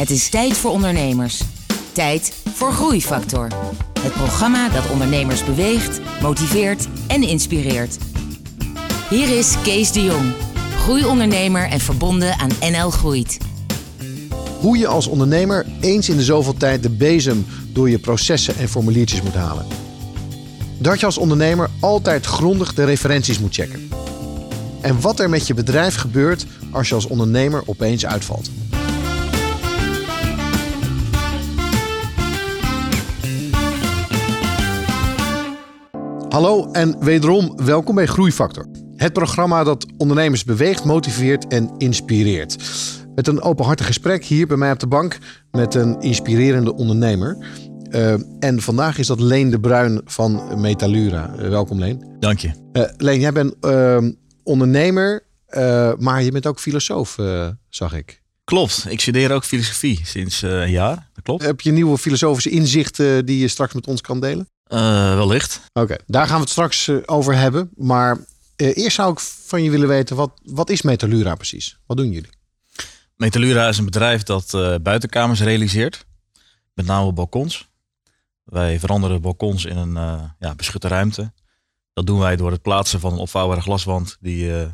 Het is tijd voor ondernemers. Tijd voor Groeifactor. Het programma dat ondernemers beweegt, motiveert en inspireert. Hier is Kees de Jong, groeiondernemer en verbonden aan NL Groeit. Hoe je als ondernemer eens in de zoveel tijd de bezem door je processen en formuliertjes moet halen. Dat je als ondernemer altijd grondig de referenties moet checken. En wat er met je bedrijf gebeurt als je als ondernemer opeens uitvalt. Hallo en wederom welkom bij Groeifactor. Het programma dat ondernemers beweegt, motiveert en inspireert. Met een openhartig gesprek hier bij mij op de bank met een inspirerende ondernemer. Uh, en vandaag is dat Leen de Bruin van Metalura. Uh, welkom Leen. Dank je. Uh, Leen, jij bent ehm, ondernemer, maar je bent ook filosoof, zag ik. Klopt, ik studeer ook filosofie sinds een jaar. Dat klopt. Heb je nieuwe filosofische inzichten die je straks met ons kan delen? Wellicht. Oké, daar gaan we het straks over hebben. Maar eerst zou ik van je willen weten, wat, wat is Metalura precies? Wat doen jullie? Metalura is een bedrijf dat buitenkamers realiseert. Met name balkons. Wij veranderen balkons in een ja, beschutte ruimte. Dat doen wij door het plaatsen van een opvouwbare glaswand die je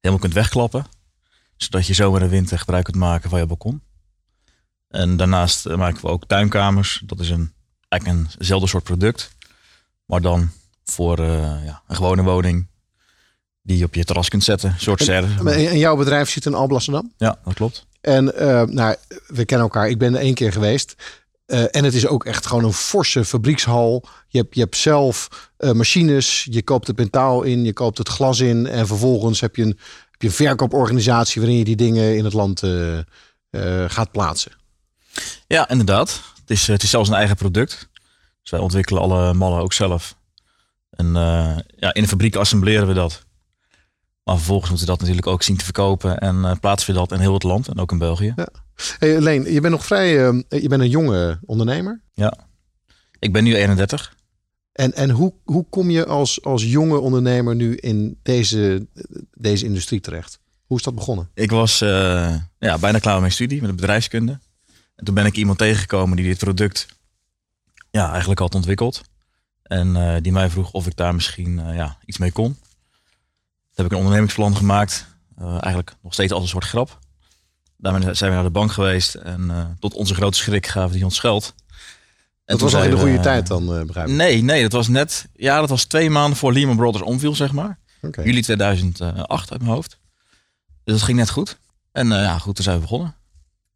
helemaal kunt wegklappen. Zodat je zomer en winter gebruik kunt maken van je balkon. En daarnaast eh, maken we ook tuinkamers. Dat is een, eigenlijk eenzelfde soort product. Maar dan voor uh, ja, een gewone woning die je op je terras kunt zetten. Een soort serre. En jouw bedrijf zit in Alblasserdam? Ja, dat klopt. En uh, nou, we kennen elkaar. Ik ben er één keer geweest. Uh, en het is ook echt gewoon een forse fabriekshal. Je hebt, je hebt zelf uh, machines, je koopt het metaal in, je koopt het glas in. En vervolgens heb je een, heb je een verkooporganisatie waarin je die dingen in het land uh, gaat plaatsen. Ja, inderdaad. Het is, het is zelfs een eigen product. Dus wij ontwikkelen alle mallen ook zelf. En ja, in de fabriek assembleren we dat. Maar vervolgens moeten we dat natuurlijk ook zien te verkopen. En plaatsen we dat in heel het land en ook in België. Ja. Hey, Leen, je bent nog vrij, uh, je bent een jonge ondernemer. Ja, ik ben nu 31. En, en hoe, hoe kom je als, als jonge ondernemer nu in deze, deze industrie terecht? Hoe is dat begonnen? Ik was ja, bijna klaar met mijn studie, met de bedrijfskunde. En toen ben ik iemand tegengekomen die dit product ja, eigenlijk had ontwikkeld. En uh, die mij vroeg of ik daar misschien ja, iets mee kon. Toen heb ik een ondernemingsplan gemaakt. eigenlijk nog steeds als een soort grap. Daarmee zijn we naar de bank geweest en tot onze grote schrik gaven die ons geld. En dat was al in de goede tijd dan, begrijp ik? Nee, nee, dat was net, ja, dat was twee maanden voor Lehman Brothers omviel, zeg maar. Okay. Juli 2008 uit mijn hoofd. Dus dat ging net goed. En ja, goed, toen zijn we begonnen.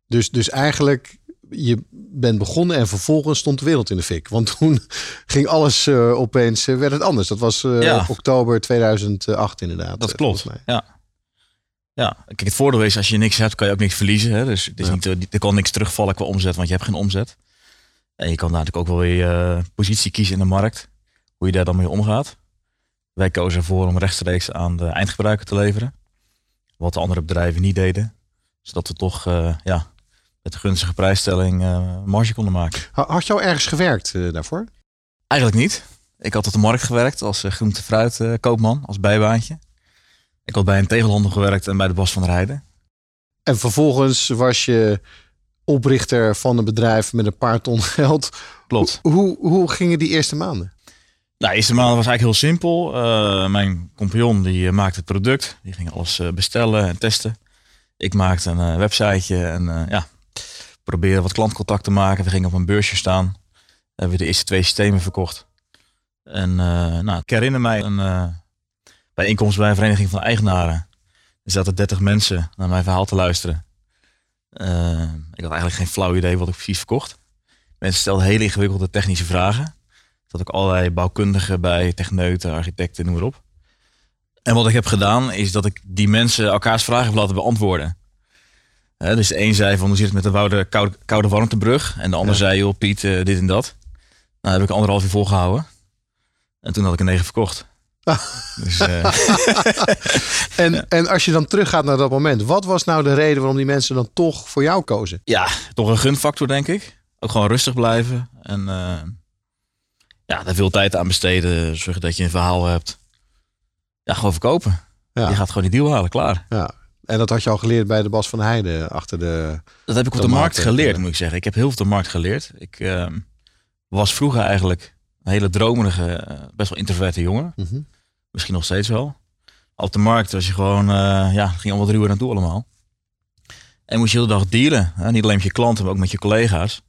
Dus, dus eigenlijk, je bent begonnen en vervolgens stond de wereld in de fik. Want toen ging alles uh, opeens, werd het anders. Dat was ja. oktober 2008 inderdaad. Dat klopt, ja. Ja, kijk, het voordeel is als je niks hebt, kan je ook niks verliezen. Hè? Dus het is ja. niet, er kan niks terugvallen qua omzet, want je hebt geen omzet. En je kan natuurlijk ook wel weer je positie kiezen in de markt. Hoe je daar dan mee omgaat. Wij kozen ervoor om rechtstreeks aan de eindgebruiker te leveren. Wat de andere bedrijven niet deden. Zodat we toch uh, ja, met de gunstige prijsstelling uh, marge konden maken. Had je al ergens gewerkt uh, daarvoor? Eigenlijk niet. Ik had op de markt gewerkt als groente fruit koopman, als bijbaantje. Ik had bij een tegelhandel gewerkt en bij de Bas van Rijden. En vervolgens was je oprichter van een bedrijf met een paar ton geld. Klopt. Hoe, hoe gingen die eerste maanden? Nou, de eerste maanden was eigenlijk heel simpel. Uh, mijn compagnon die maakte het product. Die ging alles bestellen en testen. Ik maakte een websiteje en uh, ja, probeerde wat klantcontact te maken. We gingen op een beursje staan. Hebben we de eerste twee systemen verkocht. En nou, ik herinner mij een bijeenkomst bij een vereniging van eigenaren. Er zaten 30 mensen naar mijn verhaal te luisteren. Uh, ik had eigenlijk geen flauw idee wat ik precies verkocht. Mensen stelden hele ingewikkelde technische vragen. Zat ook allerlei bouwkundigen bij, techneuten, architecten, noem maar op. En wat ik heb gedaan, is dat ik die mensen elkaars vragen heb laten beantwoorden. Dus de een zei van, hoe zit het met de woude, koude, koude warmtebrug? En de ander ja. zei, joh Piet, uh, dit en dat. Nou, heb ik anderhalf uur volgehouden. En toen had ik een negen verkocht. Dus, uh... en, en als je dan teruggaat naar dat moment, wat was nou de reden waarom die mensen dan toch voor jou kozen? Ja, toch een gunfactor, denk ik. Ook gewoon rustig blijven. En uh, ja, daar veel tijd aan besteden. Zorgen dat je een verhaal hebt. Ja, gewoon verkopen. Ja. Je gaat gewoon die deal halen, klaar. Ja. En dat had je al geleerd bij de Bas van Heijden achter de... Dat heb ik op de markt geleerd, ja. moet ik zeggen. Ik heb heel veel op de markt geleerd. Ik ehm, was vroeger eigenlijk een hele dromerige, eh, best wel introverte jongen. Mhm. Misschien nog steeds wel. Op de markt was je gewoon, eh, ja, ging allemaal ruwer naartoe allemaal. En moest je de hele dag dealen. Hè? Niet alleen met je klanten, maar ook met je collega's.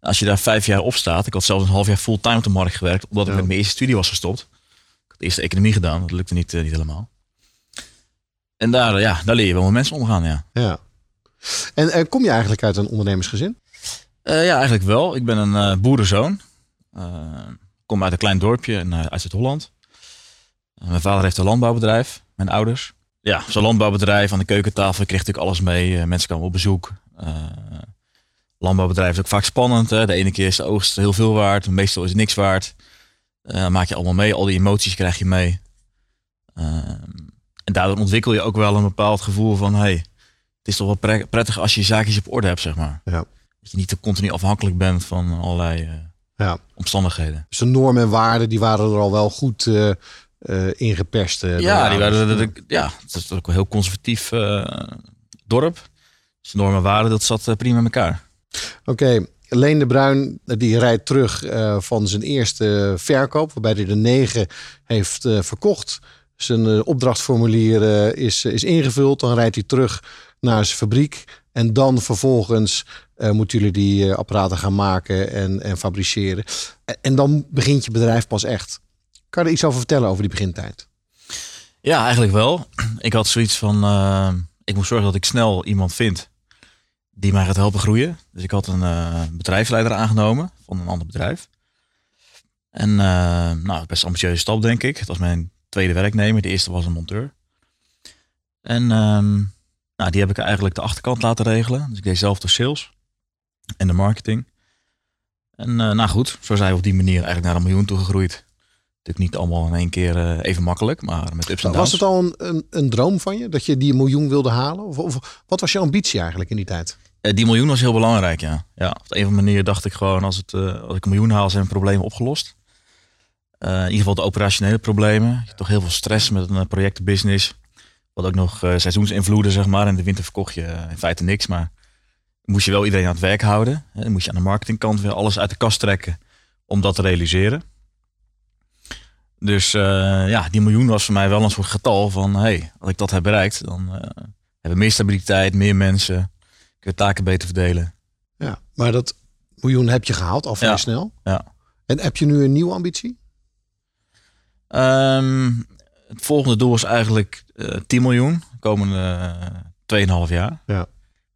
Als je daar vijf jaar op staat. Ik had zelfs een half jaar fulltime op de markt gewerkt. Omdat ik met mijn eerste studie was gestopt. Ik had eerst de economie gedaan. Dat lukte niet, eh, niet helemaal. En daar, ja, daar leer je wel met mensen omgaan, ja. Ja. En eh, kom je eigenlijk uit een ondernemersgezin? Eh, ja, eigenlijk wel. Ik ben een eh, boerenzoon. Ik kom uit een klein dorpje in, uit Zuid-Holland. Mijn vader heeft een landbouwbedrijf, mijn ouders. Ja, zo'n landbouwbedrijf aan de keukentafel ik kreeg natuurlijk alles mee. Mensen kwamen op bezoek. Landbouwbedrijf is ook vaak spannend. Hè? De ene keer is de oogst heel veel waard, meestal is het niks waard. Maak je allemaal mee, al die emoties krijg je mee. En daardoor ontwikkel je ook wel een bepaald gevoel van... Hey, het is toch wel pre- prettig als je je zaakjes op orde hebt, zeg maar. Ja. Dat je niet te continu afhankelijk bent van allerlei eh, Ja. omstandigheden. Dus de normen en waarden die waren er al wel goed eh eh, ingeperst. ja, die waren, dat- ja, het is ook een heel conservatief dorp. Dus de normen en waarden, dat zat prima in elkaar. Oké, Leen de Bruin die rijdt terug van zijn eerste verkoop, waarbij hij de negen heeft verkocht. Zijn eh, opdrachtformulier eh, is, is ingevuld. Dan rijdt hij terug naar zijn fabriek. En dan vervolgens eh, moeten jullie die apparaten gaan maken en, en fabriceren. En, dan begint je bedrijf pas echt. Kan je er iets over vertellen over die begintijd? Ja, eigenlijk wel. Ik had zoiets van, ik moet zorgen dat ik snel iemand vind die mij gaat helpen groeien. Dus ik had een bedrijfsleider aangenomen van een ander bedrijf. En nou, best een ambitieuze stap denk ik. Het was mijn tweede werknemer. De eerste was een monteur. En ehm, nou, die heb ik eigenlijk de achterkant laten regelen. Dus ik deed zelf de sales en de marketing. En eh, nou goed, zo zijn we op die manier eigenlijk naar een miljoen toe gegroeid. Natuurlijk niet allemaal in één keer eh, even makkelijk, maar met ups en downs. Was het al een, een, een droom van je dat je die miljoen wilde halen? Of, of wat was je ambitie eigenlijk in die tijd? Eh, die miljoen was heel belangrijk, ja. ja. Op de een of andere manier dacht ik gewoon, als, het, als ik een miljoen haal, zijn problemen opgelost. Eh, in ieder geval de operationele problemen. Je hebt toch heel veel stress met een projectenbusiness. Wat ook nog eh, seizoensinvloeden, zeg maar. In de winter verkocht je eh, in feite niks, maar moest je wel iedereen aan het werk houden. Hè. Dan moest je aan de marketingkant weer alles uit de kast trekken om dat te realiseren. Dus ja, die miljoen was voor mij wel een soort getal van, hey, als ik dat heb bereikt, dan hebben we meer stabiliteit, meer mensen, kun je taken beter verdelen. Ja, maar dat miljoen heb je gehaald al vrij Ja. snel. Ja. En heb je nu een nieuwe ambitie? Ehm, het volgende doel is eigenlijk eh 10 miljoen, de komende uh, 2,5 jaar. Ja.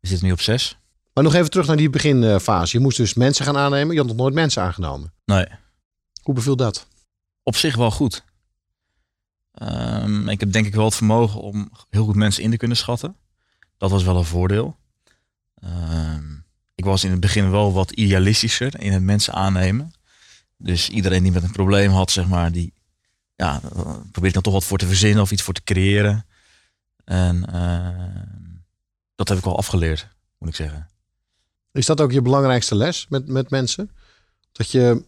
We zitten nu op 6. Maar nog even terug naar die beginfase. Je moest dus mensen gaan aannemen. Je had nog nooit mensen aangenomen. Nee, Hoe beviel dat? op zich wel goed. Ehm, ik heb denk ik wel het vermogen om heel goed mensen in te kunnen schatten. Dat was wel een voordeel. Ehm, ik was in het begin wel wat idealistischer in het mensen aannemen. Dus iedereen die met een probleem had, zeg maar, die ja, probeer ik dan toch wat voor te verzinnen of iets voor te creëren. En ehm, dat heb ik wel afgeleerd, moet ik zeggen. Is dat ook je belangrijkste les met, met mensen? Dat, je,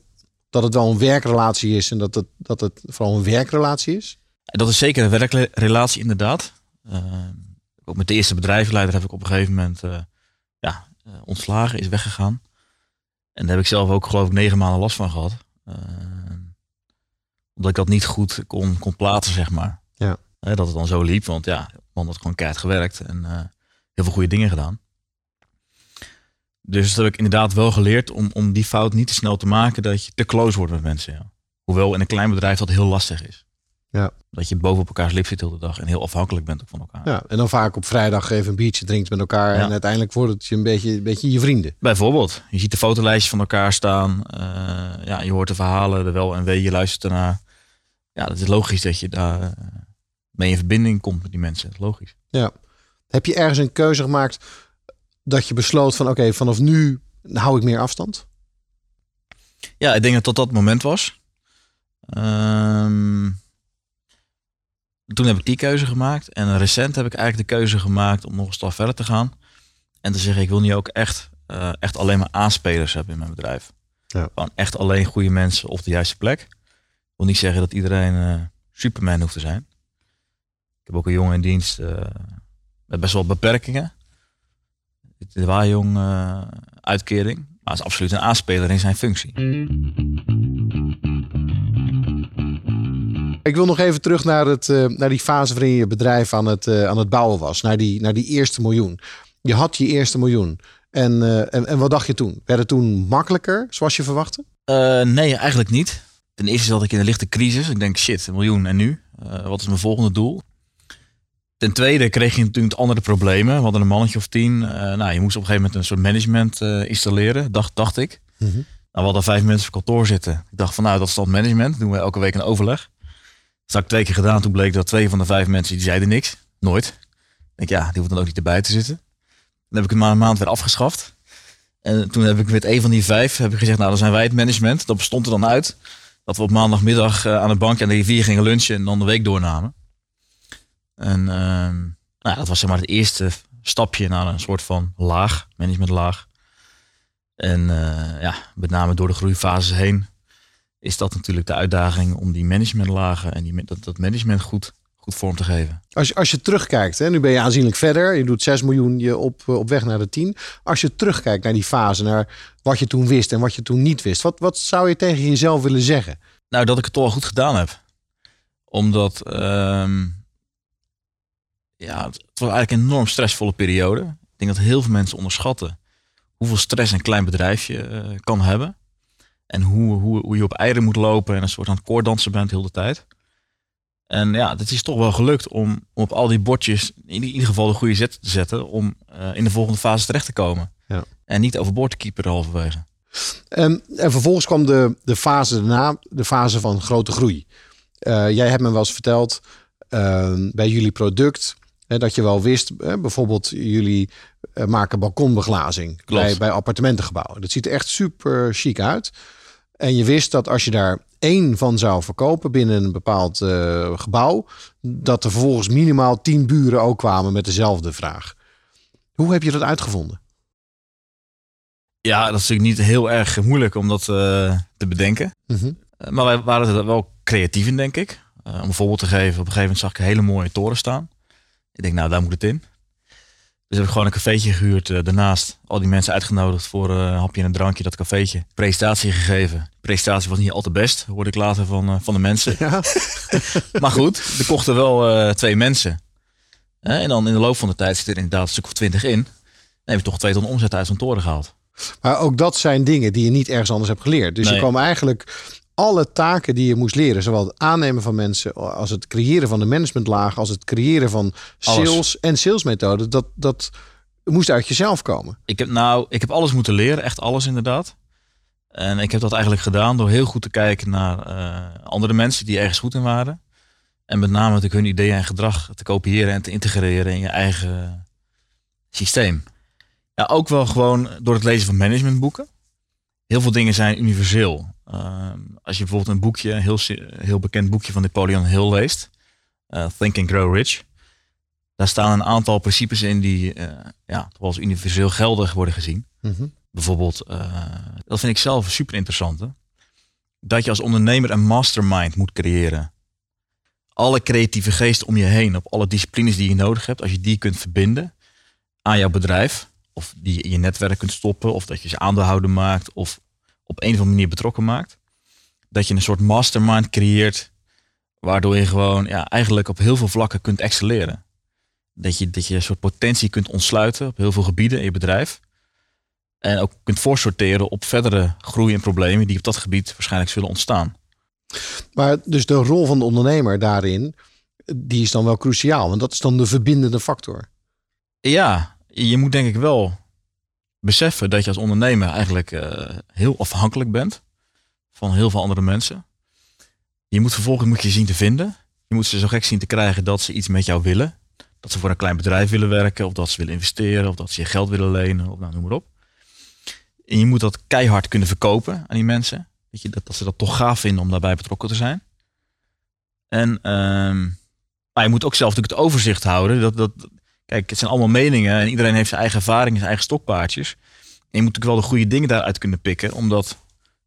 dat het wel een werkrelatie is en dat het, dat het vooral een werkrelatie is? Dat is zeker een werkrelatie, inderdaad. Ehm, ook met de eerste bedrijfsleider heb ik op een gegeven moment eh, ja, eh, ontslagen, is weggegaan. En daar heb ik zelf ook geloof ik negen maanden last van gehad. Omdat ik dat niet goed kon, kon plaatsen, zeg maar. Ja. Dat het dan zo liep, want ja, man had gewoon keihard gewerkt en eh, heel veel goede dingen gedaan. Dus dat heb ik inderdaad wel geleerd om, om die fout niet te snel te maken dat je te close wordt met mensen. Ja. Hoewel in een klein bedrijf dat heel lastig is. Ja. Dat je boven op elkaars lip zit de hele dag en heel afhankelijk bent ook van elkaar. Ja, en dan vaak op vrijdag even een biertje drinkt met elkaar. Ja. En uiteindelijk wordt het je een beetje, een beetje je vrienden. Bijvoorbeeld, je ziet de fotolijstjes van elkaar staan. eh, ja, je hoort de verhalen, de wel en wee, je luistert ernaar. Ja, dat is logisch dat je daar eh, mee in verbinding komt met die mensen. Dat is logisch. Heb je ergens een keuze gemaakt dat je besloot van oké, vanaf nu hou ik meer afstand? Ja, ik denk dat dat dat moment was. Ehm, toen heb ik die keuze gemaakt. En recent heb ik eigenlijk de keuze gemaakt om nog een stap verder te gaan. En te zeggen, ik wil nu ook echt, eh, echt alleen maar aanspelers hebben in mijn bedrijf. Ja. Echt alleen goede mensen op de juiste plek. Ik wil niet zeggen dat iedereen eh, Superman hoeft te zijn. Ik heb ook een jongen in dienst, eh, Met best wel beperkingen. De Wajong uh, uitkering. Maar is absoluut een aanspeler in zijn functie. Ik wil nog even terug naar, het, uh, naar die fase waarin je bedrijf aan het, uh, aan het bouwen was. Naar die, naar die eerste miljoen. Je had je eerste miljoen. En, uh, en, en wat dacht je toen? Werd het toen makkelijker, zoals je verwachtte? nee, eigenlijk niet. Ten eerste zat ik in een lichte crisis. Ik denk, shit, een miljoen en nu? wat is mijn volgende doel? Ten tweede kreeg je natuurlijk andere problemen. We hadden een mannetje of tien. nou, je moest op een gegeven moment een soort management installeren, dacht, dacht ik. Mm -hmm. Nou, we hadden vijf mensen op kantoor zitten. Ik dacht van, nou, dat is dan management. doen we elke week een overleg. Dat heb ik twee keer gedaan. Toen bleek dat twee van de vijf mensen die zeiden niks. Nooit. Ik denk, ja, die hoeft dan ook niet erbij te zitten. Dan heb ik het maar een maand weer afgeschaft. En toen heb ik met een van die vijf heb ik gezegd, nou dan zijn wij het management. Dat bestond er dan uit dat we op maandagmiddag aan de bank aan de rivier gingen lunchen en dan de week doornamen. En uh, nou, dat was zeg maar het eerste stapje naar een soort van laag, managementlaag. En uh, ja, met name door de groeifases heen is dat natuurlijk de uitdaging om die managementlagen en die, dat, dat management goed, goed vorm te geven. Als je, als je terugkijkt, hè, nu ben je aanzienlijk verder. Je doet 6 miljoen je op, op weg naar de 10. Als je terugkijkt naar die fase, naar wat je toen wist en wat je toen niet wist. Wat, wat zou je tegen jezelf willen zeggen? Nou, dat ik het toch goed gedaan heb. Omdat, um, ja, het was eigenlijk een enorm stressvolle periode. Ik denk dat heel veel mensen onderschatten hoeveel stress een klein bedrijfje uh, kan hebben. En hoe, hoe, hoe je op eieren moet lopen en een soort aan het koorddansen bent heel de tijd. En ja, het is toch wel gelukt om, op al die bordjes in ieder geval de goede zet te zetten om uh, in de volgende fase terecht te komen. Ja. En niet overboord te keeper halverwege. Um, en vervolgens kwam de, de fase daarna, de fase van grote groei. Uh, jij hebt me wel eens verteld uh, bij jullie product hè, dat je wel wist, bijvoorbeeld jullie maken balkonbeglazing bij, bij appartementengebouwen. Dat ziet er echt super chic uit. En je wist dat als je daar één van zou verkopen binnen een bepaald uh, gebouw, dat er vervolgens minimaal tien buren ook kwamen met dezelfde vraag. Hoe heb je dat uitgevonden? Ja, dat is natuurlijk niet heel erg moeilijk om dat uh, te bedenken. Mm -hmm. maar wij waren er wel creatief in, denk ik. Uh, om een voorbeeld te geven, op een gegeven moment zag ik een hele mooie toren staan. Ik denk, nou, daar moet het in. Dus heb ik gewoon een cafeetje gehuurd uh, daarnaast. Al die mensen uitgenodigd voor uh, een hapje en een drankje, dat cafeetje. Presentatie gegeven. De presentatie was niet al te best, hoorde ik later van, uh, van de mensen. Ja. maar goed, er kochten wel twee mensen. en dan in de loop van de tijd zit er inderdaad een stuk of twintig in. Dan heb je toch twee ton omzet uit zo'n toren gehaald. Maar ook dat zijn dingen die je niet ergens anders hebt geleerd. Dus nee. je kwam eigenlijk alle taken die je moest leren, zowel het aannemen van mensen, als het creëren van de managementlaag, als het creëren van sales alles. en salesmethoden, dat, dat moest uit jezelf komen. Ik heb nou, ik heb alles moeten leren, echt alles inderdaad. En ik heb dat eigenlijk gedaan door heel goed te kijken naar uh, andere mensen die ergens goed in waren. En met name natuurlijk hun ideeën en gedrag te kopiëren en te integreren in je eigen systeem. Ja, ook wel gewoon door het lezen van managementboeken. Heel veel dingen zijn universeel. Uh, als je bijvoorbeeld een boekje, een heel, heel bekend boekje van Napoleon Hill leest, uh, Think and Grow Rich. Daar staan een aantal principes in die uh, ja, als universeel geldig worden gezien. Mm -hmm. Bijvoorbeeld, eh, dat vind ik zelf super interessant. Hè? Dat je als ondernemer een mastermind moet creëren. Alle creatieve geesten om je heen, op alle disciplines die je nodig hebt, als je die kunt verbinden aan jouw bedrijf, of die in je netwerk kunt stoppen, of dat je ze aandeelhouder maakt, of op een of andere manier betrokken maakt. Dat je een soort mastermind creëert, waardoor je gewoon ja, eigenlijk op heel veel vlakken kunt excelleren. Dat je, dat je een soort potentie kunt ontsluiten op heel veel gebieden in je bedrijf. En ook kunt voorsorteren op verdere groei en problemen die op dat gebied waarschijnlijk zullen ontstaan. Maar dus de rol van de ondernemer daarin, die is dan wel cruciaal. Want dat is dan de verbindende factor. Ja, je moet denk ik wel beseffen dat je als ondernemer eigenlijk uh, heel afhankelijk bent van heel veel andere mensen. Je moet vervolgens moet je zien te vinden. Je moet ze zo gek zien te krijgen dat ze iets met jou willen. Dat ze voor een klein bedrijf willen werken, of dat ze willen investeren, of dat ze je geld willen lenen, of nou, noem maar op. En je moet dat keihard kunnen verkopen aan die mensen. Je, dat, ze dat toch gaaf vinden om daarbij betrokken te zijn. En uh, maar je moet ook zelf natuurlijk het overzicht houden. Dat, dat, Kijk, het zijn allemaal meningen en iedereen heeft zijn eigen ervaring, zijn eigen stokpaardjes. En je moet natuurlijk wel de goede dingen daaruit kunnen pikken om, dat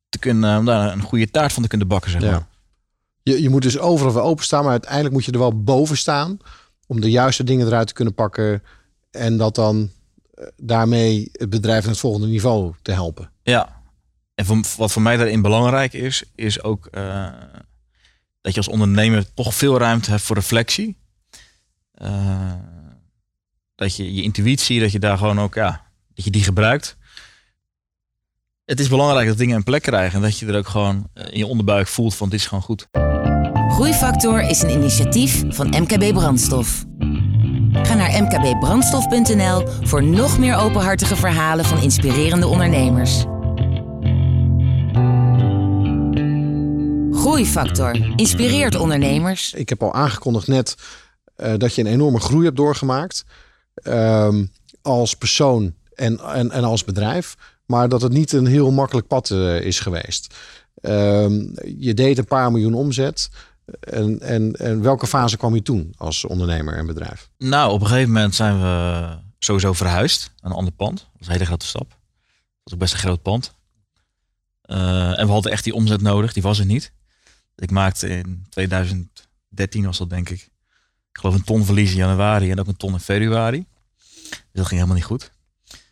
te kunnen, om daar een goede taart van te kunnen bakken. Zeg maar. ja. je, je moet dus overal voor openstaan, maar uiteindelijk moet je er wel boven staan om de juiste dingen eruit te kunnen pakken en dat dan eh, daarmee het bedrijf naar het volgende niveau te helpen. Ja, en voor, wat voor mij daarin belangrijk is, is ook uh, dat je als ondernemer toch veel ruimte hebt voor reflectie. Uh, dat je je intuïtie, dat je daar gewoon ook, ja, dat je die gebruikt. Het is belangrijk dat dingen een plek krijgen en dat je er ook gewoon in je onderbuik voelt van dit is gewoon goed. Groeifactor is een initiatief van MKB Brandstof. Ga naar mkbbrandstof.nl voor nog meer openhartige verhalen van inspirerende ondernemers. Groeifactor inspireert ondernemers. Ik heb al aangekondigd net uh, dat je een enorme groei hebt doorgemaakt. Uh, als persoon en, en, en als bedrijf. Maar dat het niet een heel makkelijk pad uh, is geweest. Ehm, je deed een paar miljoen omzet. En, en, en welke fase kwam je toen als ondernemer en bedrijf? Nou, op een gegeven moment zijn we sowieso verhuisd naar een ander pand. Dat was een hele grote stap. Dat was ook best een groot pand. Uh, en we hadden echt die omzet nodig, die was er niet. Ik maakte in 2013 was dat denk ik. Ik geloof een ton verlies in januari en ook een ton in februari. Dus dat ging helemaal niet goed.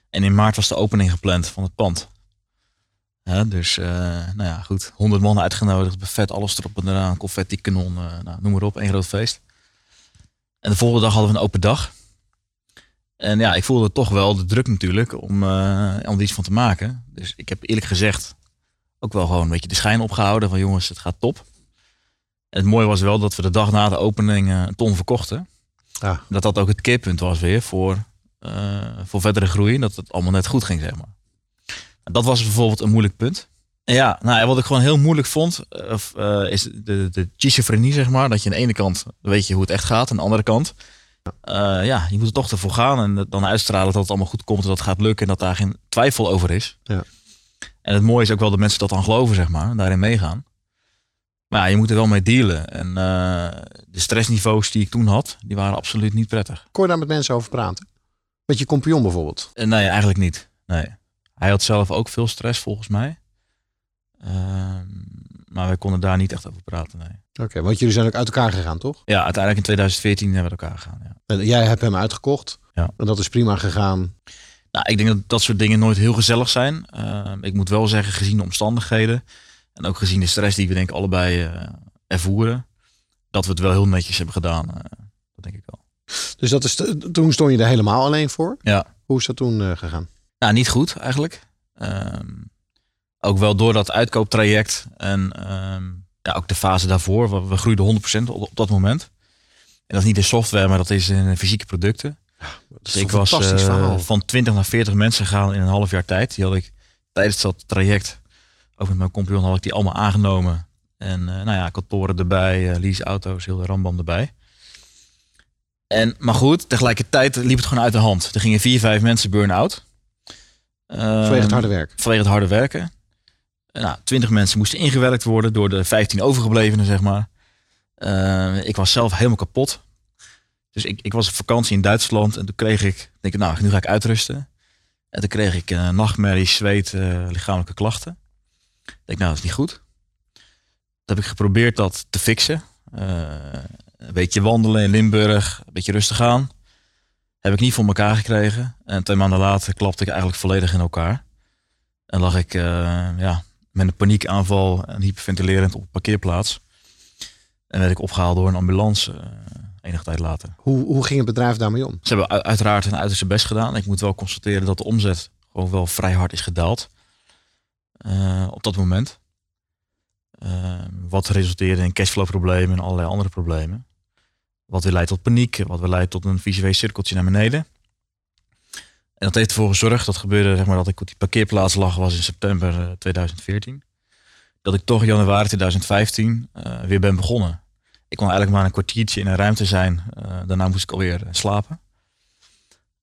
En in maart was de opening gepland van het pand. Dus, uh, nou ja, goed. 100 man uitgenodigd, buffet, alles erop en eraan, confetti, kanon, uh, nou, noem maar op, één groot feest. En de volgende dag hadden we een open dag. En ja, ik voelde toch wel de druk natuurlijk om, uh, om er iets van te maken. Dus ik heb eerlijk gezegd ook wel gewoon een beetje de schijn opgehouden van jongens, het gaat top. Het mooie was wel dat we de dag na de opening een ton verkochten. Ja. Dat dat ook het keerpunt was weer voor, voor verdere groei. Dat het allemaal net goed ging, zeg maar. Dat was bijvoorbeeld een moeilijk punt. En ja, nou, wat ik gewoon heel moeilijk vond, uh, is de, de schizofrenie, zeg maar. Dat je aan de ene kant weet je hoe het echt gaat, aan de andere kant, uh, ja, je moet er toch ervoor gaan en dan uitstralen dat het allemaal goed komt en dat het gaat lukken en dat daar geen twijfel over is. Ja. En het mooie is ook wel dat mensen dat dan geloven, zeg maar, en daarin meegaan. Maar ja, je moet er wel mee dealen. En uh, de stressniveaus die ik toen had, die waren absoluut niet prettig. Kon je daar met mensen over praten? Met je compagnon bijvoorbeeld? nee, eigenlijk niet. Nee. Hij had zelf ook veel stress volgens mij. Ehm, maar wij konden daar niet echt over praten. Nee. Oké, want jullie zijn ook uit elkaar gegaan, toch? Ja, uiteindelijk in 2014 hebben we elkaar gegaan. Ja. En jij hebt hem uitgekocht. Ja. En dat is prima gegaan. Nou, ik denk dat dat soort dingen nooit heel gezellig zijn. Ehm, ik moet wel zeggen, gezien de omstandigheden en ook gezien de stress die we denk ik allebei uh, ervoeren, dat we het wel heel netjes hebben gedaan. Uh, dat denk ik wel. Dus dat is toen stond je er helemaal alleen voor? Ja. Hoe is dat toen uh, gegaan? Nou, niet goed eigenlijk. Um, ook wel door dat uitkooptraject en um, ja, ook de fase daarvoor. We, we groeiden 100% op, op, dat moment. En dat is niet in software, maar dat is in fysieke producten. Ja, dus ik was uh, van 20 naar 40 mensen gegaan in een half jaar tijd. Die had ik tijdens dat traject, ook met mijn compagnon, had ik die allemaal aangenomen. En uh, nou ja, kantoren erbij, uh, leaseauto's, heel de rambam erbij. En, maar goed, tegelijkertijd liep het gewoon uit de hand. Er gingen vier, vijf mensen burn-out. Vanwege het harde werk. Vanwege het harde werken. Nou, 20 mensen moesten ingewerkt worden door de 15 overgeblevenen, zeg maar. Uh, ik was zelf helemaal kapot. Dus ik, ik was op vakantie in Duitsland en toen kreeg ik, denk ik, nou, nu ga ik uitrusten. En toen kreeg ik uh, nachtmerries, zweet, uh, lichamelijke klachten. Ik denk, nou, dat is niet goed. Toen heb ik geprobeerd dat te fixen. een beetje wandelen in Limburg, een beetje rustig aan. Heb ik niet voor elkaar gekregen. En twee maanden later klapte ik eigenlijk volledig in elkaar. En lag ik uh, ja, met een paniekaanval en hyperventilerend op een parkeerplaats. En werd ik opgehaald door een ambulance uh, enige tijd later. Hoe, hoe ging het bedrijf daarmee om? Ze hebben uiteraard hun uiterste best gedaan. Ik moet wel constateren dat de omzet gewoon wel vrij hard is gedaald. Uh, op dat moment. wat resulteerde in cashflow problemen en allerlei andere problemen. Wat weer leidt tot paniek, wat weer leidt tot een visueel cirkeltje naar beneden. En dat heeft ervoor gezorgd, dat gebeurde zeg maar dat ik op die parkeerplaats lag, was in september 2014. Dat ik toch januari 2015 uh, weer ben begonnen. Ik kon eigenlijk maar een kwartiertje in een ruimte zijn. Daarna moest ik alweer slapen.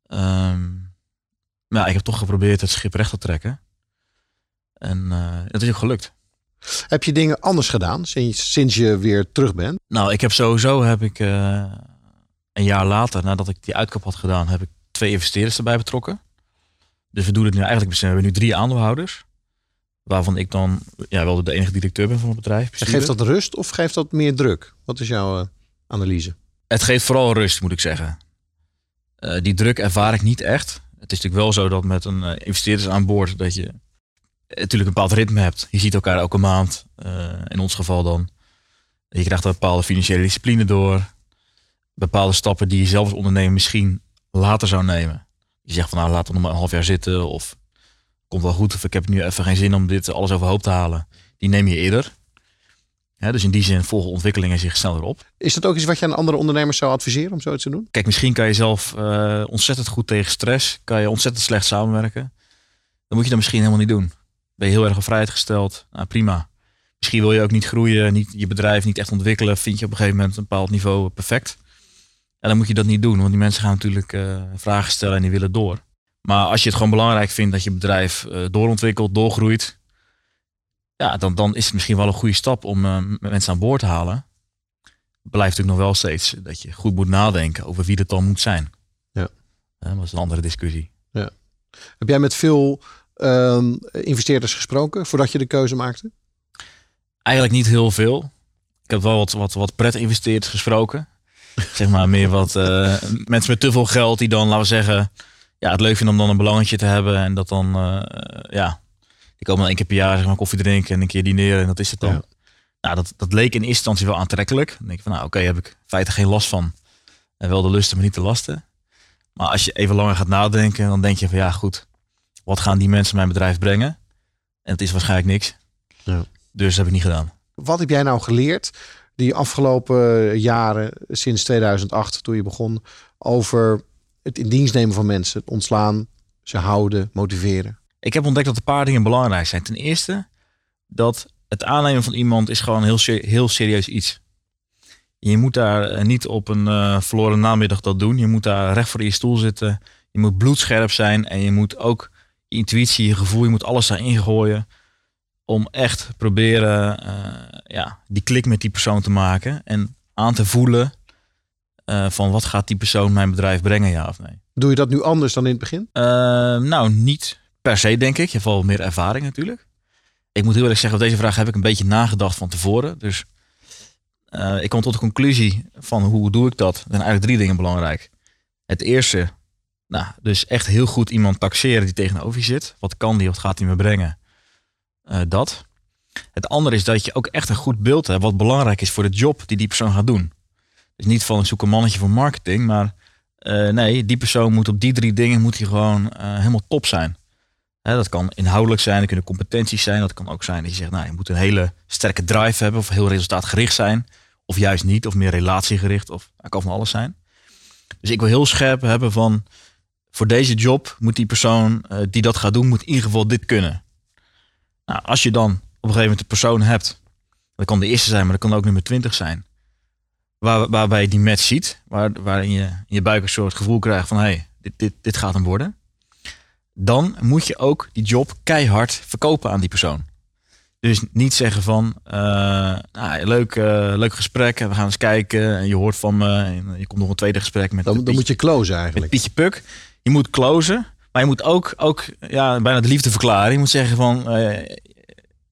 Um, maar ja, ik heb toch geprobeerd het schip recht te trekken. En uh, dat is ook gelukt. Heb je dingen anders gedaan sinds, sinds je weer terug bent? Nou, ik heb sowieso heb ik uh, een jaar later, nadat ik die uitkoop had gedaan, heb ik twee investeerders erbij betrokken. Dus we doen het nu eigenlijk, we hebben nu drie aandeelhouders. Waarvan ik dan ja, wel de enige directeur ben van het bedrijf. Geeft dat rust of geeft dat meer druk? Wat is jouw uh, analyse? Het geeft vooral rust, moet ik zeggen. Eh, die druk ervaar ik niet echt. Het is natuurlijk wel zo dat met een investeerders aan boord dat je natuurlijk een bepaald ritme hebt. Je ziet elkaar elke maand, in ons geval dan. Je krijgt een bepaalde financiële discipline door. Bepaalde stappen die je zelf als ondernemer misschien later zou nemen. Je zegt van nou laat het nog maar een half jaar zitten of komt wel goed of ik heb nu even geen zin om dit alles overhoop te halen. Die neem je eerder. Ja, dus in die zin volgen ontwikkelingen zich sneller op. Is dat ook iets wat je aan andere ondernemers zou adviseren om zoiets te doen? Kijk, misschien kan je zelf uh, ontzettend goed tegen stress, kan je ontzettend slecht samenwerken. Dan moet je dat misschien helemaal niet doen. Ben je heel erg op vrijheid gesteld? Nou, prima. Misschien wil je ook niet groeien, niet, je bedrijf niet echt ontwikkelen. Vind je op een gegeven moment een bepaald niveau perfect. En dan moet je dat niet doen, want die mensen gaan natuurlijk uh, vragen stellen en die willen door. Maar als je het gewoon belangrijk vindt dat je bedrijf uh, doorontwikkelt, doorgroeit, ja, dan, dan is het misschien wel een goede stap om uh, mensen aan boord te halen. Blijft natuurlijk nog wel steeds dat je goed moet nadenken over wie het dan moet zijn. Ja. Dat is een andere discussie. Ja. Heb jij met veel ehm, investeerders gesproken voordat je de keuze maakte? Eigenlijk niet heel veel. Ik heb wel wat, wat, wat pret-investeerders gesproken. zeg maar meer wat uh, mensen met te veel geld die dan, laten we zeggen, ja, het leuk vinden om dan een belangetje te hebben. En dat dan, uh, ja, die komen dan één keer per jaar zeg maar, koffie drinken en een keer dineren en dat is het dan. Nou, dat, dat leek in eerste instantie wel aantrekkelijk. Dan denk ik van, nou oké, heb ik in feite geen last van. En wel de lusten, maar niet de lasten. Maar als je even langer gaat nadenken, dan denk je van, ja goed, wat gaan die mensen mijn bedrijf brengen? En het is waarschijnlijk niks. Ja. Dus dat heb ik niet gedaan. Wat heb jij nou geleerd die afgelopen jaren, sinds 2008 toen je begon, over het in dienst nemen van mensen, het ontslaan, ze houden, motiveren? Ik heb ontdekt dat een paar dingen belangrijk zijn. Ten eerste dat het aannemen van iemand is gewoon heel, heel serieus iets. Je moet daar eh, niet op een uh, verloren namiddag dat doen. Je moet daar recht voor je stoel zitten. Je moet bloedscherp zijn en je moet ook je intuïtie, je gevoel, je moet alles daarin gooien om echt proberen uh, ja, die klik met die persoon te maken en aan te voelen uh, van wat gaat die persoon mijn bedrijf brengen, ja of nee. Doe je dat nu anders dan in het begin? Uh, nou, niet per se denk ik. Je hebt wel meer ervaring natuurlijk. Ik moet heel eerlijk zeggen, op deze vraag heb ik een beetje nagedacht van tevoren. Dus ik kom tot de conclusie van hoe doe ik dat? Er zijn eigenlijk drie dingen belangrijk. Het eerste, nou, dus echt heel goed iemand taxeren die tegenover je zit. Wat kan die, wat gaat hij me brengen? Uh, dat. Het andere is dat je ook echt een goed beeld hebt wat belangrijk is voor de job die die persoon gaat doen. Dus niet van een zoek een mannetje voor marketing, maar uh, nee, die persoon moet op die drie dingen moet hij gewoon uh, helemaal top zijn. Hè, dat kan inhoudelijk zijn, dat kunnen competenties zijn, dat kan ook zijn dat je zegt, nou, je moet een hele sterke drive hebben of heel resultaatgericht zijn, of juist niet, of meer relatiegericht, of dat kan van alles zijn. Dus ik wil heel scherp hebben van, voor deze job moet die persoon die dat gaat doen, moet in ieder geval dit kunnen. Nou, als je dan op een gegeven moment de persoon hebt, dat kan de eerste zijn, maar dat kan ook nummer 20 zijn, waar, waarbij je die match ziet, waar, waarin je in je buik een soort gevoel krijgt van hé, hey, dit, dit, dit gaat hem worden. Dan moet je ook die job keihard verkopen aan die persoon. Dus niet zeggen van, uh, nou, leuk, uh, leuk gesprek, we gaan eens kijken. En je hoort van me, en je komt nog een tweede gesprek met. Dan, dan moet je closen eigenlijk. Pietje Puk. Je moet closen. Maar je moet ook, ook ja, bijna de liefde verklaren. Je moet zeggen van, uh,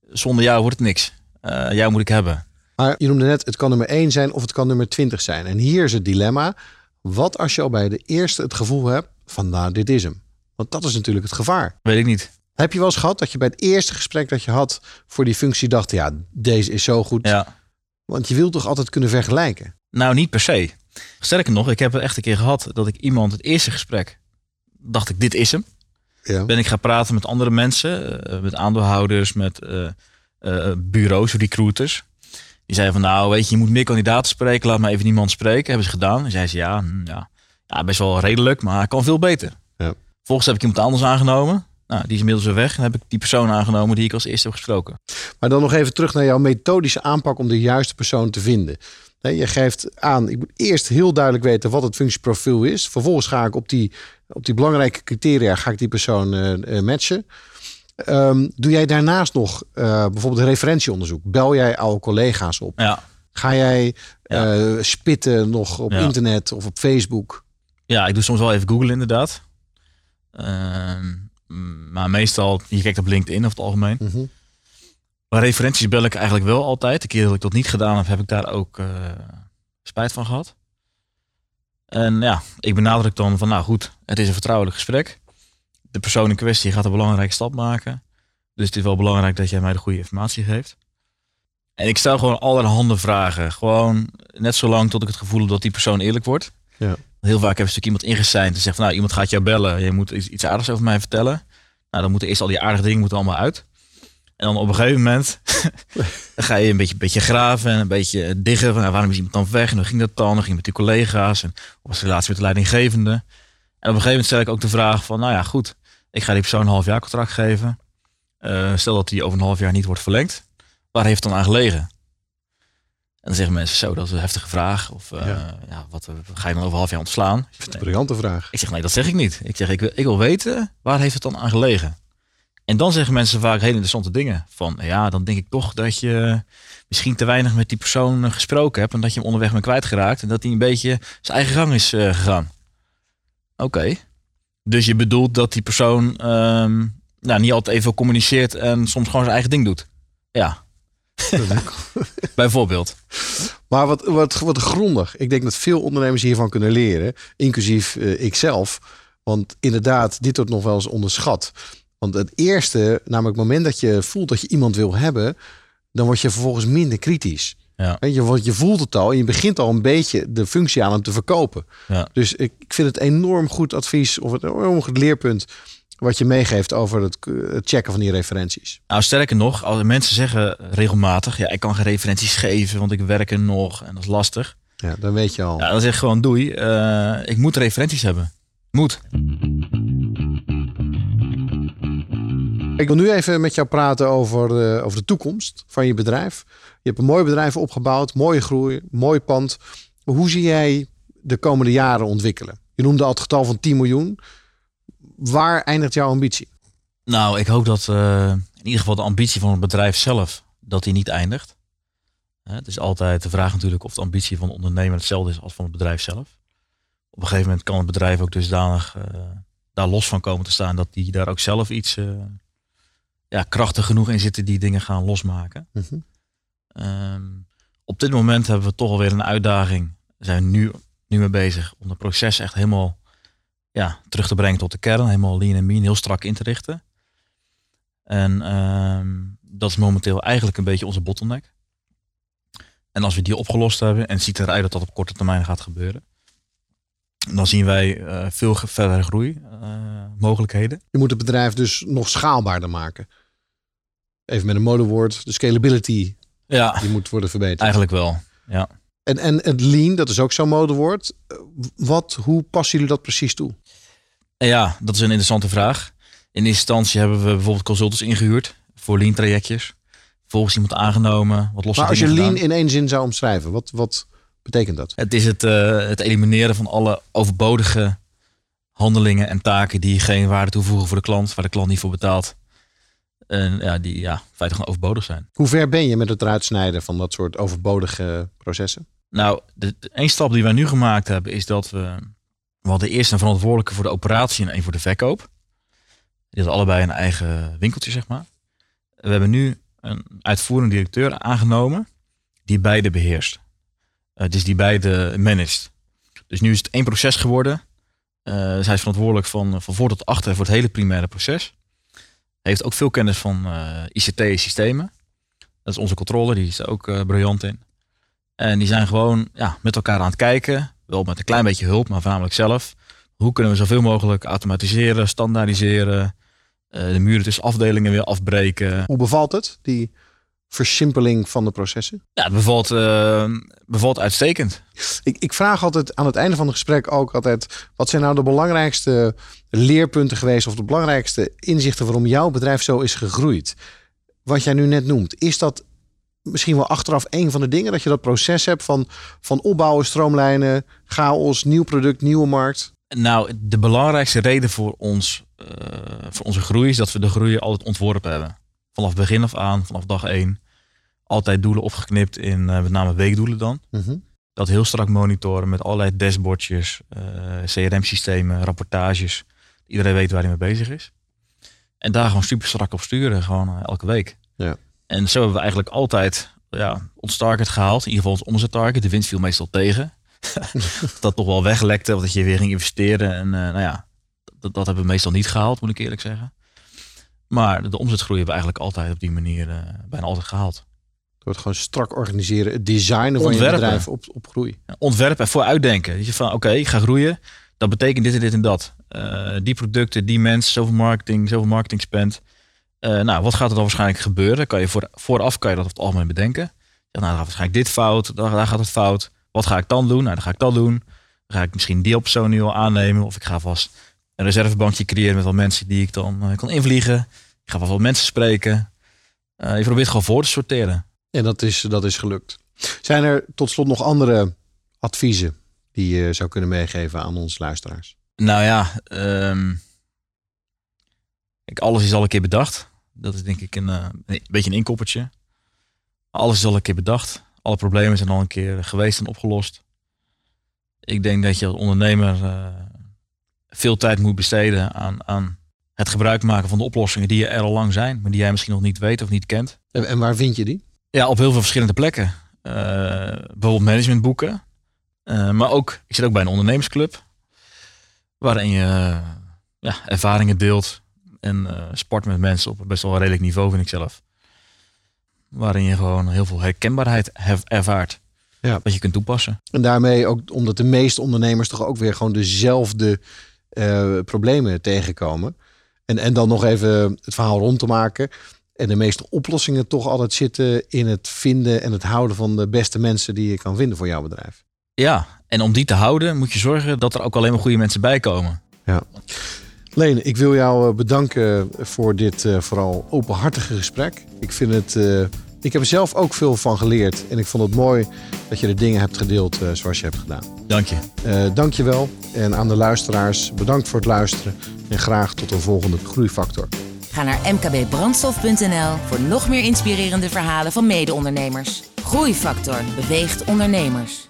zonder jou wordt het niks. Uh, jou moet ik hebben. Maar je noemde net, het kan nummer 1 zijn of het kan nummer 20 zijn. En hier is het dilemma. Wat als je al bij de eerste het gevoel hebt van, nou, dit is hem. Want dat is natuurlijk het gevaar. Weet ik niet. Heb je wel eens gehad dat je bij het eerste gesprek dat je had voor die functie dacht, ja, deze is zo goed. Ja. Want je wilt toch altijd kunnen vergelijken? Nou, niet per se. Sterker nog, ik heb het echt een keer gehad dat ik iemand het eerste gesprek dacht ik, dit is hem. Ja. Ben ik gaan praten met andere mensen, uh, met aandeelhouders, met uh, uh, bureaus, recruiters. Die zeiden van, nou weet je, je moet meer kandidaten spreken, laat maar even niemand spreken. Hebben ze gedaan. En zei ze, ja, hm, ja, ja, best wel redelijk, maar kan veel beter. Ja. Volgens heb ik iemand anders aangenomen. Nou, die is inmiddels weer weg. En heb ik die persoon aangenomen die ik als eerste heb gesproken. Maar dan nog even terug naar jouw methodische aanpak om de juiste persoon te vinden. Je geeft aan, ik moet eerst heel duidelijk weten wat het functieprofiel is. Vervolgens ga ik op die, op die belangrijke criteria ga ik die persoon uh, matchen. Um, doe jij daarnaast nog uh, bijvoorbeeld referentieonderzoek? Bel jij oude collega's op? Ja. Ga jij ja. spitten nog op ja. internet of op Facebook? Ja, ik doe soms wel even Google inderdaad. Uh, maar meestal, je kijkt op LinkedIn over het algemeen. Mm -hmm. Maar referenties bel ik eigenlijk wel altijd. De keer dat ik dat niet gedaan heb, heb ik daar ook uh, spijt van gehad. En ja, ik benadruk dan van, nou goed, het is een vertrouwelijk gesprek. De persoon in kwestie gaat een belangrijke stap maken. Dus het is wel belangrijk dat jij mij de goede informatie geeft. En ik stel gewoon allerhande vragen. Gewoon net zo lang tot ik het gevoel heb dat die persoon eerlijk wordt. Ja. Heel vaak heeft stuk iemand ingeseind en zegt van nou, iemand gaat jou bellen. Je moet iets, iets aardigs over mij vertellen. Nou, dan moeten eerst al die aardige dingen moeten allemaal uit. En dan op een gegeven moment dan ga je een beetje, beetje graven en een beetje diggen. Van, nou, waarom is iemand dan weg? En hoe ging dat dan? Dan ging met die collega's en was de relatie met de leidinggevende. En op een gegeven moment stel ik ook de vraag van, nou ja, goed. Ik ga die persoon een half jaar contract geven. Uh, stel dat die over een half jaar niet wordt verlengd. Waar heeft het dan aan gelegen? En dan zeggen mensen zo, dat is een heftige vraag. Of uh, ja. ja. wat ga je dan over een half jaar ontslaan? Dat is een briljante vraag. Ik zeg, nee, dat zeg ik niet. Ik zeg, ik, ik wil weten, waar heeft het dan aan gelegen? En dan zeggen mensen vaak hele interessante dingen. Van ja, dan denk ik toch dat je misschien te weinig met die persoon gesproken hebt. En dat je hem onderweg bent kwijtgeraakt. En dat hij een beetje zijn eigen gang is uh, gegaan. Oké. Dus je bedoelt dat die persoon um, nou, niet altijd even communiceert en soms gewoon zijn eigen ding doet. Ja. Bijvoorbeeld. Maar wat, wat, wat grondig. Ik denk dat veel ondernemers hiervan kunnen leren. Inclusief uh, ikzelf. Want inderdaad, dit wordt nog wel eens onderschat. Want het eerste, namelijk het moment dat je voelt dat je iemand wil hebben, dan word je vervolgens minder kritisch. Ja. Je, want je voelt het al en je begint al een beetje de functie aan hem te verkopen. Ja. Dus ik, ik vind het enorm goed advies of het enorm goed leerpunt wat je meegeeft over het, het checken van die referenties. Nou, sterker nog, als mensen zeggen regelmatig, ja, ik kan geen referenties geven, want ik werk er nog en dat is lastig. Ja, dan weet je al. Ja, dan zeg ik gewoon doei, uh, ik moet referenties hebben. Moet. Ik wil nu even met jou praten over, uh, over de toekomst van je bedrijf. Je hebt een mooi bedrijf opgebouwd, mooie groei, mooi pand. Hoe zie jij de komende jaren ontwikkelen? Je noemde al het getal van 10 miljoen. Waar eindigt jouw ambitie? Nou, ik hoop dat uh, in ieder geval de ambitie van het bedrijf zelf, dat die niet eindigt. Het is altijd de vraag natuurlijk of de ambitie van de ondernemer hetzelfde is als van het bedrijf zelf. Op een gegeven moment kan het bedrijf ook dusdanig uh, daar los van komen te staan dat die daar ook zelf iets uh, ja, krachtig genoeg in zitten die dingen gaan losmaken. Mhm. Um, op dit moment hebben we toch alweer een uitdaging. We zijn nu, nu mee bezig om het proces echt helemaal ja, terug te brengen tot de kern. Helemaal lean en mean, heel strak in te richten. En um, dat is momenteel eigenlijk een beetje onze bottleneck. En als we die opgelost hebben, en het ziet eruit dat dat op korte termijn gaat gebeuren, dan zien wij uh, veel verdere groei uh, mogelijkheden. Je moet het bedrijf dus nog schaalbaarder maken. Even met een modewoord, de scalability ja, die moet worden verbeterd. Eigenlijk wel, ja. En, en het lean, dat is ook zo'n modewoord. Wat, hoe passen jullie dat precies toe? Ja, dat is een interessante vraag. In eerste instantie hebben we bijvoorbeeld consultants ingehuurd voor lean trajectjes. Volgens iemand aangenomen, wat Maar als je lean gedaan. in één zin zou omschrijven, wat, wat betekent dat? Het is het, uh, het elimineren van alle overbodige handelingen en taken die geen waarde toevoegen voor de klant, waar de klant niet voor betaalt. En ja, die ja, feitelijk gewoon overbodig zijn. Hoe ver ben je met het eruit snijden van dat soort overbodige processen? Nou, de, de één stap die wij nu gemaakt hebben is dat we... We hadden eerst een verantwoordelijke voor de operatie en één voor de verkoop. Die hadden allebei een eigen winkeltje, zeg maar. We hebben nu een uitvoerend directeur aangenomen die beide beheerst. Uh, dus die beide managt. Dus nu is het één proces geworden. Uh, zij is verantwoordelijk van, van voor tot achter voor het hele primaire proces. Heeft ook veel kennis van ICT-systemen. Dat is onze controller, die is ook briljant in. En die zijn gewoon ja, met elkaar aan het kijken. Wel met een klein beetje hulp, maar voornamelijk zelf. Hoe kunnen we zoveel mogelijk automatiseren, standaardiseren. De muren tussen afdelingen weer afbreken. Hoe bevalt het, die versimpeling van de processen? Ja, het bevalt, uh, bevalt uitstekend. Ik, ik, vraag altijd aan het einde van het gesprek ook altijd... wat zijn nou de belangrijkste leerpunten geweest... of de belangrijkste inzichten waarom jouw bedrijf zo is gegroeid? Wat jij nu net noemt, is dat misschien wel achteraf een van de dingen... dat je dat proces hebt van, van opbouwen, stroomlijnen, chaos, nieuw product, nieuwe markt? Nou, de belangrijkste reden voor, ons, uh, voor onze groei... is dat we de groei altijd ontworpen hebben. Vanaf begin af aan, vanaf dag één. Altijd doelen opgeknipt in uh, met name weekdoelen dan. Mm -hmm. Dat heel strak monitoren met allerlei dashboardjes, uh, CRM-systemen, rapportages. Iedereen weet waar hij mee bezig is. En daar gewoon super strak op sturen, gewoon uh, elke week. Ja. En zo hebben we eigenlijk altijd ja, ons target gehaald. In ieder geval ons omzettarget. De winst viel meestal tegen. dat toch wel weglekte. Of dat je weer ging investeren. En nou ja, dat, dat hebben we meestal niet gehaald, moet ik eerlijk zeggen. Maar de omzetgroei hebben we eigenlijk altijd op die manier uh, bijna altijd gehaald. Door het gewoon strak organiseren, het designen van je bedrijf op, op groei. ontwerpen en vooruitdenken. je van oké, ik ga groeien. Dat betekent dit en dit en dat. Uh, die producten, die mensen, zoveel marketing, zoveel marketing spend. Uh, nou, wat gaat er dan waarschijnlijk gebeuren? Kan je voor, vooraf kan je dat op het algemeen bedenken. Ja, nou, dan gaat waarschijnlijk dit fout, daar, daar gaat het fout. Wat ga ik dan doen? Nou, dan ga ik dat doen. Dan ga ik misschien die persoon nu al aannemen. Of ik ga vast een reservebankje creëren met wat mensen die ik dan uh, kan invliegen. Ik ga vast wat mensen spreken. je probeert gewoon voor te sorteren. En dat is, dat is gelukt. Zijn er tot slot nog andere adviezen die je zou kunnen meegeven aan onze luisteraars? Nou ja, um, alles is al een keer bedacht. Dat is denk ik een, uh, een beetje een inkoppertje. Alles is al een keer bedacht. Alle problemen zijn al een keer geweest en opgelost. Ik denk dat je als ondernemer uh, veel tijd moet besteden aan, aan het gebruik maken van de oplossingen die er al lang zijn, maar die jij misschien nog niet weet of niet kent. En, en waar vind je die? Ja, op heel veel verschillende plekken. Uh, bijvoorbeeld managementboeken. Uh, maar ook, ik zit ook bij een ondernemersclub. Waarin je uh, ja, ervaringen deelt. En sport met mensen op best wel een redelijk niveau, vind ik zelf. Waarin je gewoon heel veel herkenbaarheid ervaart. Ja. Wat je kunt toepassen. En daarmee ook omdat de meeste ondernemers toch ook weer gewoon dezelfde problemen tegenkomen. En, en dan nog even het verhaal rond te maken en de meeste oplossingen toch altijd zitten in het vinden en het houden van de beste mensen die je kan vinden voor jouw bedrijf. Ja, en om die te houden moet je zorgen dat er ook alleen maar goede mensen bij komen. Ja. Leen, ik wil jou eh, bedanken voor dit uh, vooral openhartige gesprek. Ik vind het. Ik heb er zelf ook veel van geleerd. En ik vond het mooi dat je de dingen hebt gedeeld uh, zoals je hebt gedaan. Dank je. dank je wel. En aan de luisteraars, bedankt voor het luisteren. En graag tot een volgende groeifactor. Ga naar mkbbrandstof.nl voor nog meer inspirerende verhalen van mede-ondernemers. Groeifactor beweegt ondernemers.